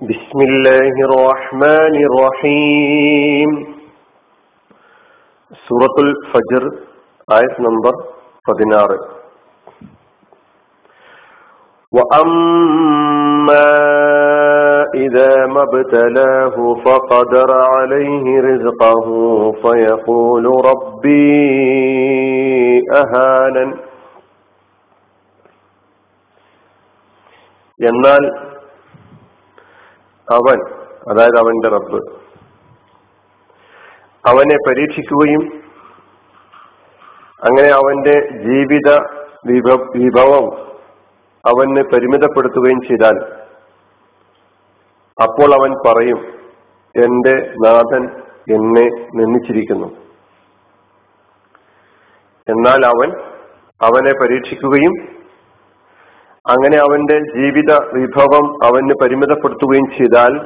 بسم الله الرحمن الرحيم സൂറത്തുൽ ഫജർ ആയത് നമ്പർ പതിനാറ് وأما إذا ما ابتلاه فقدر عليه رزقه فيقول ربي أهانن എന്നാൽ അവൻ അതായത് അവന്റെ റബ്ബ് അവനെ പരീക്ഷിക്കുകയും അങ്ങനെ അവന്റെ ജീവിത വിഭവം അവന് പരിമിതപ്പെടുത്തുകയും ചെയ്താൽ അപ്പോൾ അവൻ പറയും എന്റെ നാഥൻ എന്നെ നിന്ദിച്ചിരിക്കുന്നു. എന്നാൽ അവൻ അവനെ പരീക്ഷിക്കുകയും അങ്ങനെ അവന്റെ ജീവിത വിഭവം അവന് പരിമിതപ്പെടുത്തുകയും ചെയ്താൽ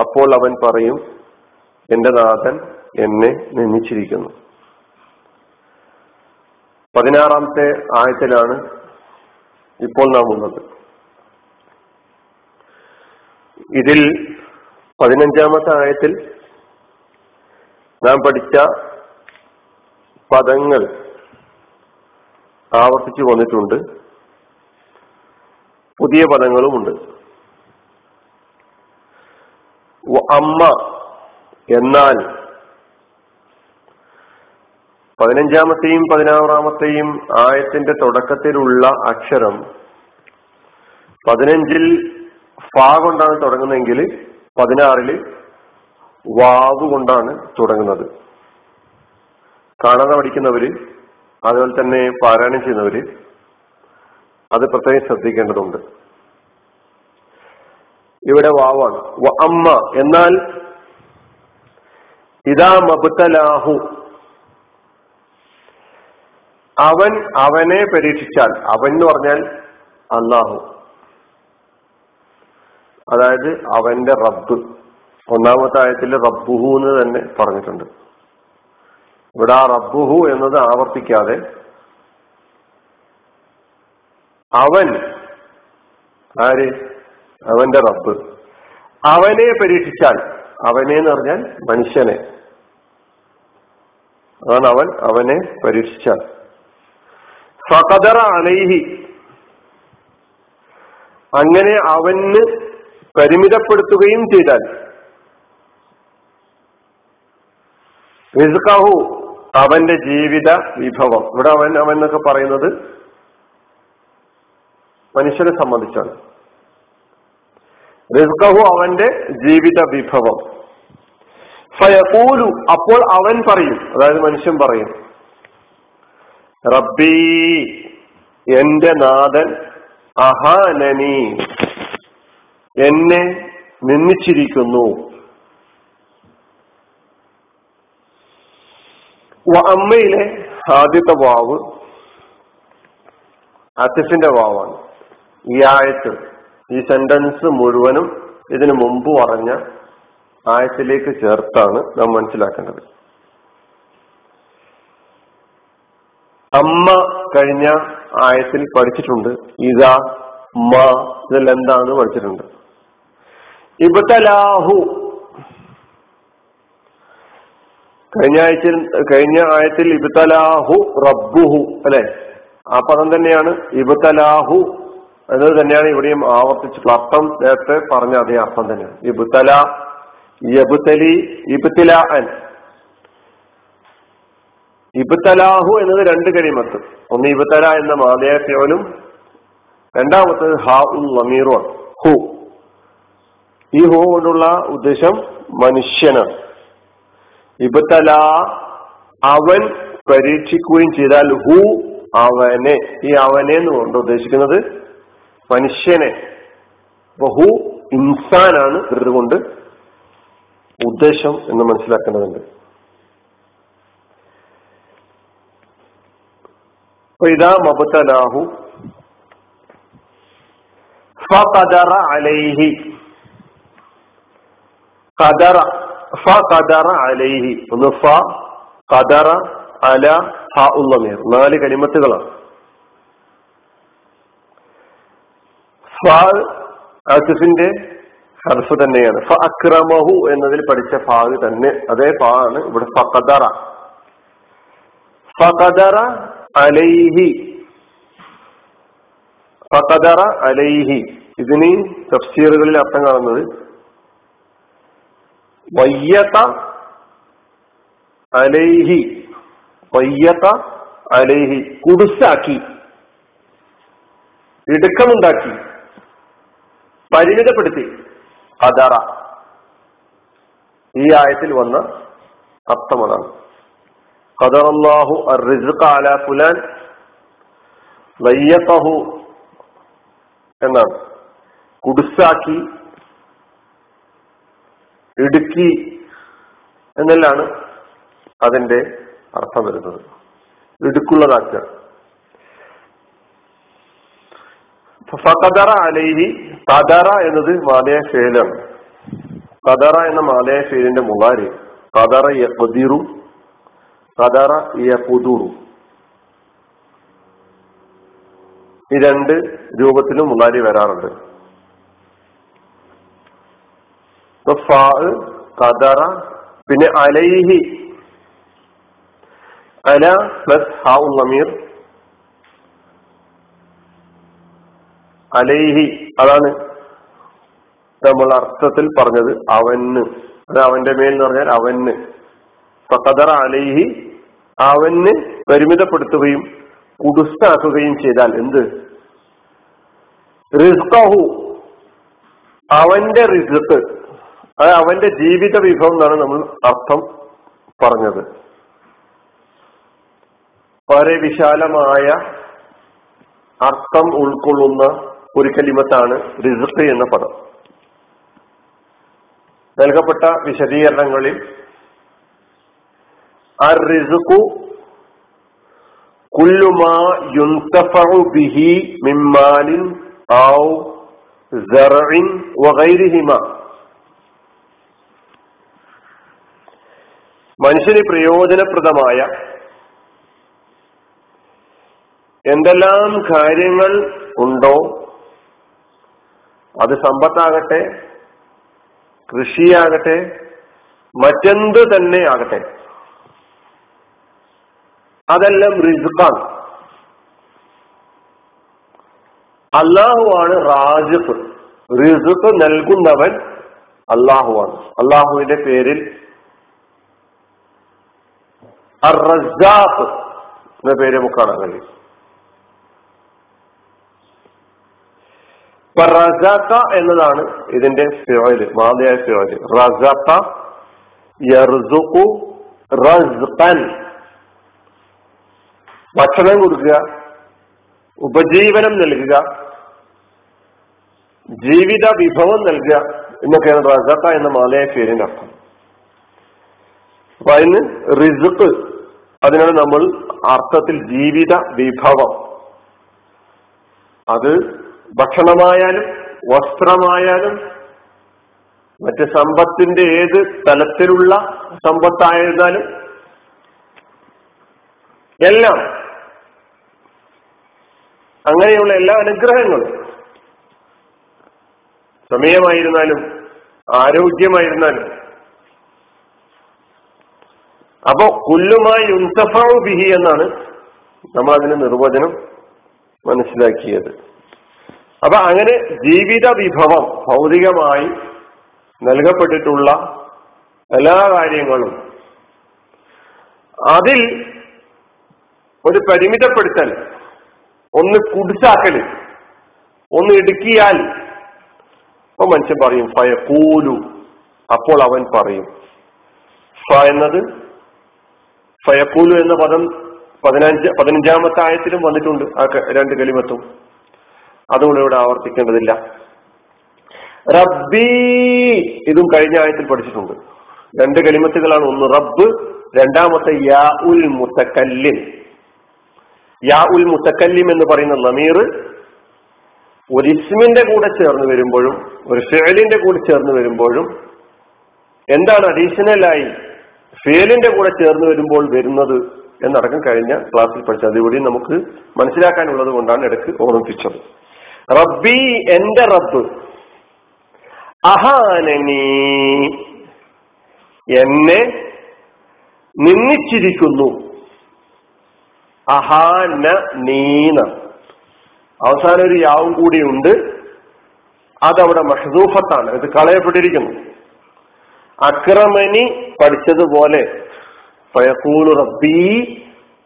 അപ്പോൾ അവൻ പറയും എന്റെ നാഥൻ എന്നെ നിന്ദിച്ചിരിക്കുന്നു. പതിനാറാമത്തെ ആയത്തിലാണ് ഇപ്പോൾ നാം ഉള്ളത്. ഇതിൽ പതിനഞ്ചാമത്തെ ആയത്തിൽ നാം പഠിച്ച പദങ്ങൾ ആവർത്തിച്ചു വന്നിട്ടുണ്ട്. പുതിയ പദങ്ങളുമുണ്ട്. അമ്മ എന്നാൽ പതിനഞ്ചാമത്തെയും പതിനാറാമത്തെയും ആയത്തിന്റെ തുടക്കത്തിലുള്ള അക്ഷരം പതിനഞ്ചിൽ ഫാ കൊണ്ടാണ് തുടങ്ങുന്നതെങ്കിൽ പതിനാറിൽ വാവ് കൊണ്ടാണ് തുടങ്ങുന്നത്. കാണാതെ പഠിക്കുന്നവര് അതുപോലെ തന്നെ പാരായണം ചെയ്യുന്നവര് അത് പ്രത്യേകം ശ്രദ്ധിക്കേണ്ടതുണ്ട്. ഇവിടെ വാവാണ്. അമ്മ എന്നാൽ ഇതാ മബുത്തലാഹു അവൻ അവനെ പരീക്ഷിച്ചാൽ അവൻ എന്ന് പറഞ്ഞാൽ അള്ളാഹു അതായത് അവന്റെ റബ്ബ്. ഒന്നാമത്തെ ആയത്തിൽ റബ്ബുഹു എന്ന് തന്നെ പറഞ്ഞിട്ടുണ്ട്. ഇവിടെ ആ റബ്ബുഹു എന്നത് ആവർത്തിക്കാതെ അവൻ ആര്? അവന്റെ റബ്ബ്. അവനെ പരീക്ഷിച്ചാൽ അവനെ എന്ന് പറഞ്ഞാൽ മനുഷ്യനെ. അതാണ് അവൻ അവനെ പരീക്ഷിച്ചാൽ. ഫഖദറ അലൈഹി. അങ്ങനെ അവന് പരിമിതപ്പെടുത്തുകയും ചെയ്താൽ. അവന്റെ ജീവിത വിഭവം. ഇവിടെ അവൻ അവൻ എന്നൊക്കെ പറയുന്നത് മനുഷ്യനെ സംബന്ധിച്ചാണ്. റിസ്കഹു അവന്റെ ജീവിത വിഭവം. ഫയകൂലു അപ്പോൾ അവൻ പറയും അതായത് മനുഷ്യൻ പറയും റബ്ബി എന്റെ നാഥൻ അഹാനനി എന്നെ നിന്നിച്ചിരിക്കുന്നു അമ്മയിലെ ആദ്യത്തെ വാവ് അസിഫിന്റെ വാവാണ്. ഈ ആയത്ത് ഈ സെന്റൻസ് മുഴുവനും ഇതിനു മുമ്പ് പറഞ്ഞ ആയത്തിലേക്ക് ചേർത്താണ് നാം മനസ്സിലാക്കേണ്ടത്. അമ്മ കഴിഞ്ഞ ആയത്തിൽ പഠിച്ചിട്ടുണ്ട്. ഇത മ ഇതിൽ എന്താണ് പഠിച്ചിട്ടുണ്ട്. ഇബത്തലാഹു കഴിഞ്ഞ ആഴ്ചയിൽ കഴിഞ്ഞ ആയത്തിൽ ഇബത്തലാഹു റബ്ബുഹു അല്ലെ? ആ പദം തന്നെയാണ് ഇബത്തലാഹു എന്നത് തന്നെയാണ് ഇവിടെയും ആവർത്തിച്ചിട്ടുള്ള അർത്ഥം നേരത്തെ പറഞ്ഞ അതേ അർത്ഥം തന്നെയാണ് ഇബുത്തല യബുത്തലി ഇബുത്തില അൻ. ഇബുത്തലാഹു എന്നത് രണ്ട് കഴിമത്ത് ഒന്ന് ഇബുത്തല എന്ന മാതയാഫ്യോലും രണ്ടാമത്തത് ഹ ഉൽ ലമീറുമാണ് ഹു. ഈ ഹു കൊണ്ടുള്ള ഉദ്ദേശം മനുഷ്യനാണ്. ഇബുത്തല അവൻ പരീക്ഷിക്കുകയും ചെയ്താൽ ഹു അവനെ. ഈ അവനെ എന്ന് കൊണ്ട് ഉദ്ദേശിക്കുന്നത് മനുഷ്യനെ ബഹു ഇൻസാനാണ് ഇതുകൊണ്ട് ഉദ്ദേശം എന്ന് മനസ്സിലാക്കേണ്ടതുണ്ട്. ഖദറ ഒന്ന് ഫ ഖദറ അല ഹ ഉള്ള നാല് കലിമത്തുകളാണ്. ഫ ആസിഫിന്റെ ഹർഫ് തന്നെയാണ്. ഫ അക്രമഹു എന്നതിൽ പഠിച്ച ഫാഗ് തന്നെ അതേ ഫാ ആണ്. ഇവിടെ ഫഖദറ. ഫഖദറ അലൈഹി. ഫഖദറ അലൈഹി. ഇതിന് തഫ്സീറുകളിൽ അർത്ഥം കാണുന്നത് വയ്യത അലൈഹി. വയ്യത അലൈഹി. കുടുസാക്കി. ഇടുക്കമുണ്ടാക്കി. പരിമിതപ്പെടുത്തി. കദറ ഈ ആയത്തിൽ വന്ന അർത്ഥം അതാണ് അർറിസ്ഖ അല ഫുലാൻ ലയ്യത്തഹു എന്നാണ്. കുടുസാക്കി ഇടുക്കി എന്നെല്ലാണ് അതിന്റെ അർത്ഥം വരുന്നത്. ഇടുക്കുള്ളതാക്കുക ഫതറ അലൈഹി തദറ എന്നത് മാലയ ഫേലാണ്. കദറ എന്ന മാലയ ഫേലിന്റെ മുഖാരി കദറ യഖദിറു കദറ യഖുദുറു. ഈ രണ്ട് രൂപത്തിലും മുളാരി വരാറുണ്ട്. കദറ പിന്നെ അലൈഹി. അല പ്ലസ് ഹാ നമീർ അലൈഹി. അതാണ് നമ്മൾ അർത്ഥത്തിൽ പറഞ്ഞത് അവന്. അത് അവന്റെ മേൽ എന്ന് പറഞ്ഞാൽ അവന്. ഫഖദറ അലൈഹി അവന് പരിമിതപ്പെടുത്തുകയും കുടുസ്താക്കുകയും ചെയ്താൽ എന്ത്? റിസ്കഹു. അവന്റെ റിസ്ക് അത് അവന്റെ ജീവിത വിഭവം എന്നാണ് നമ്മൾ അർത്ഥം പറഞ്ഞത്. വളരെ വിശാലമായ അർത്ഥം ഉൾക്കൊള്ളുന്ന ഒരു കലിമത്താണ് റിസ്ക് എന്ന പദം. നൽകപ്പെട്ട വിശദീകരണങ്ങളിൽ അർ റിസുഖു കുല്ലുമാ ബിഹി മിമ്മാലിൻ ഔ മനുഷ്യന് പ്രയോജനപ്രദമായ എന്തെല്ലാം കാര്യങ്ങൾ ഉണ്ടോ അത് സമ്പത്താകട്ടെ കൃഷിയാകട്ടെ മറ്റെന്ത് തന്നെ ആകട്ടെ. അതെല്ലാം റിസുഖാണ്. അള്ളാഹുവാണ് റാജിഫ് റിസുഖ് നൽകുന്നവൻ അള്ളാഹുവാണ് അള്ളാഹുവിന്റെ പേരിൽ എന്ന പേര് നമുക്ക് കാണാൻ കഴിയും. റസഖ എന്നതാണ് ഇതിന്റെ ഫിയോൽ മാതയായ ഫിയോൽ റസഖ യർസുഖു റസ്ഖൻ. ഭക്ഷണം കൊടുക്കുക ഉപജീവനം നൽകുക ജീവിത വിഭവം നൽകുക എന്നൊക്കെയാണ് റസഖ എന്ന മാലയായ പേരിന്റെ അർത്ഥം. അപ്പൊ അതിന് റിസുക്ക് അതിനാണ് നമ്മൾ അർത്ഥത്തിൽ ജീവിത വിഭവം. അത് ഭക്ഷണമായാലും വസ്ത്രമായാലും മറ്റ് സമ്പത്തിന്റെ ഏത് തലത്തിലുള്ള സമ്പത്തായിരുന്നാലും എല്ലാം അങ്ങനെയുള്ള എല്ലാ അനുഗ്രഹങ്ങളും സമയമായിരുന്നാലും ആരോഗ്യമായിരുന്നാലും. അപ്പോ കുല്ലുമായി ഉൻസഫാവ് ബിഹി എന്നാണ് നമ്മൾ അതിന് നിർവചനം മനസ്സിലാക്കിയത്. അപ്പൊ അങ്ങനെ ജീവിത വിഭവം ഭൗതികമായി നൽകപ്പെട്ടിട്ടുള്ള എല്ലാ കാര്യങ്ങളും അതിൽ ഒരു പരിമിതപ്പെടുത്തൽ ഒന്ന് കുടിച്ചാക്കൽ ഒന്ന് ഇടുക്കിയാൽ അപ്പൊ മനുഷ്യൻ പറയും ഫയക്കൂലു. അപ്പോൾ അവൻ പറയും ഫ എന്നത് ഫയക്കൂലു എന്ന പദം പതിനഞ്ച് പതിനഞ്ചാമത്തെ ആയത്തിലും വന്നിട്ടുണ്ട് ആ രണ്ട് കലിമത്തും. അതുകൊണ്ട് ഇവിടെ ആവർത്തിക്കേണ്ടതില്ല. റബ്ബി ഇതും കഴിഞ്ഞ ആയത്തിൽ പഠിച്ചിട്ടുണ്ട്. രണ്ട് കലിമത്തുകളാണ് ഒന്ന് റബ്ബ് രണ്ടാമത്തെ യാ ഉൽ മുത്തക്കല്ലിം. യാ ഉൽ മുത്തക്കല്ലിം എന്ന് പറയുന്ന നമീർ ഒരു ഇസ്മിന്റെ കൂടെ ചേർന്ന് വരുമ്പോഴും ഒരു ഫേലിന്റെ കൂടെ ചേർന്ന് വരുമ്പോഴും എന്താണ് അഡീഷണലായി ഫേലിന്റെ കൂടെ ചേർന്ന് വരുമ്പോൾ വരുന്നത് എന്നടക്കം കഴിഞ്ഞ ക്ലാസ്സിൽ പഠിച്ചത്. ഇവിടെയും നമുക്ക് മനസ്സിലാക്കാനുള്ളത് കൊണ്ടാണ് ഇടയ്ക്ക് ഓർമ്മിപ്പിച്ചത്. റബ്ബി എന്റെ റബ്ബ്. അഹാനനി എന്നെ നിന്നിച്ചിരിക്കുന്നു അഹാന നീന. അവസാനം ഒരു യാവും കൂടിയുണ്ട്. അതവിടെ മഷദൂഫത്താണ് ഇത് കളയപ്പെട്ടിരിക്കുന്നു. അക്രമനി പഠിച്ചതുപോലെ. റബ്ബി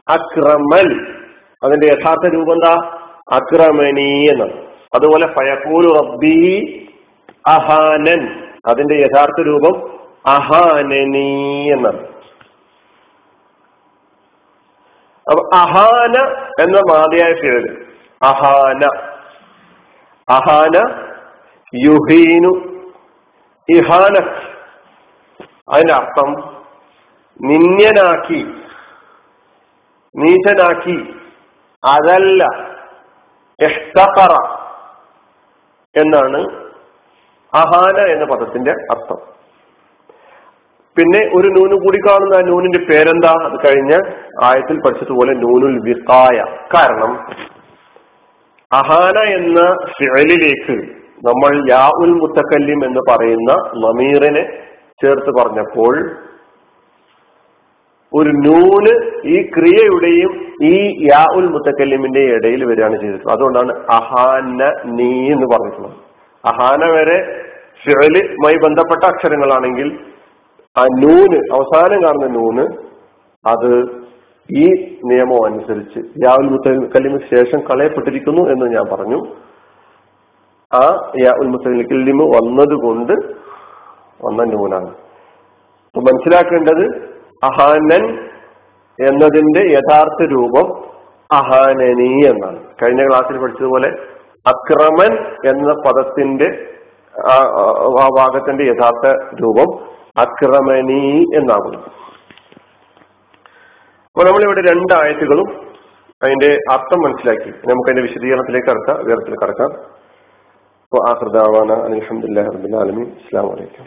അക്രമൽ. അതിന്റെ യഥാർത്ഥ രൂപം എന്താ? അക്രമണി എന്നാണ് അതുപോലെ ഫയക്കൂലു റബ്ബി അഹാനൻ. അതിന്റെ യഥാർത്ഥ രൂപം അഹാനനി എന്നാണ്. അപ്പൊ അഹാന എന്ന മാതിയായ പേര് അഹാന. അഹാന യുഹീനു ഇഹാന അതിന്റെ അർത്ഥം നിന്യനാക്കി നീചനാക്കി. അതല്ല എഷ്ടറ എന്നാണ് അഹാന എന്ന പദത്തിന്റെ അർത്ഥം. പിന്നെ ഒരു നൂന് കൂടി കാണുന്ന ആ നൂനിന്റെ പേരെന്താ? അത് കഴിഞ്ഞ ആയത്തിൽ പഠിച്ചതുപോലെ നൂനുൽ വിസായ കാരണം അഹാന എന്ന ഫിഴലിലേക്ക് നമ്മൾ യാ ഉൽ മുത്തക്കല്ലിം എന്ന് പറയുന്ന നമീറിനെ ചേർത്ത് പറഞ്ഞപ്പോൾ ഒരു നൂന് ഈ ക്രിയയുടെയും ഈ യാ ഉൽ മുത്തക്കല്ലിമിന്റെ ഇടയിൽ വരികയാണ് ചെയ്തിട്ടുള്ളത്. അതുകൊണ്ടാണ് അഹാന നീ എന്ന് പറഞ്ഞിട്ടുള്ളത്. അഹാന വരെ ഫിഴലുമായി ബന്ധപ്പെട്ട അക്ഷരങ്ങളാണെങ്കിൽ ആ നൂന് അവസാനം കാണുന്ന നൂന് അത് ഈ നിയമം അനുസരിച്ച് യാ ഉൽ മുത്തക്കല്ലിമ ശേഷം കളയപ്പെട്ടിരിക്കുന്നു എന്ന് ഞാൻ പറഞ്ഞു. ആ യാ ഉൽ മുത്തക്കല്ലിമ് വന്നതുകൊണ്ട് വന്ന നൂനാണ്. മനസ്സിലാക്കേണ്ടത് അഹാനൻ എന്നതിന്റെ യഥാർത്ഥ രൂപം അഹാനനി എന്നാണ്. കഴിഞ്ഞ ക്ലാസ്സിൽ പഠിച്ചതുപോലെ അക്രമൻ എന്ന പദത്തിന്റെ ആ ഭാഗത്തിന്റെ യഥാർത്ഥ രൂപം അക്രമണി എന്നാകുന്നു. അപ്പൊ നമ്മളിവിടെ രണ്ട് ആയത്തുകളും അതിന്റെ അർത്ഥം മനസ്സിലാക്കി. നമുക്ക് അതിന്റെ വിശദീകരണത്തിലേക്ക് കടക്കാം വിവരത്തിൽ കടക്കാം. അപ്പൊ ആഹൃദാവാന അലഹമുല്ലാ റബുലാലമി അസ്സാം വലൈക്കും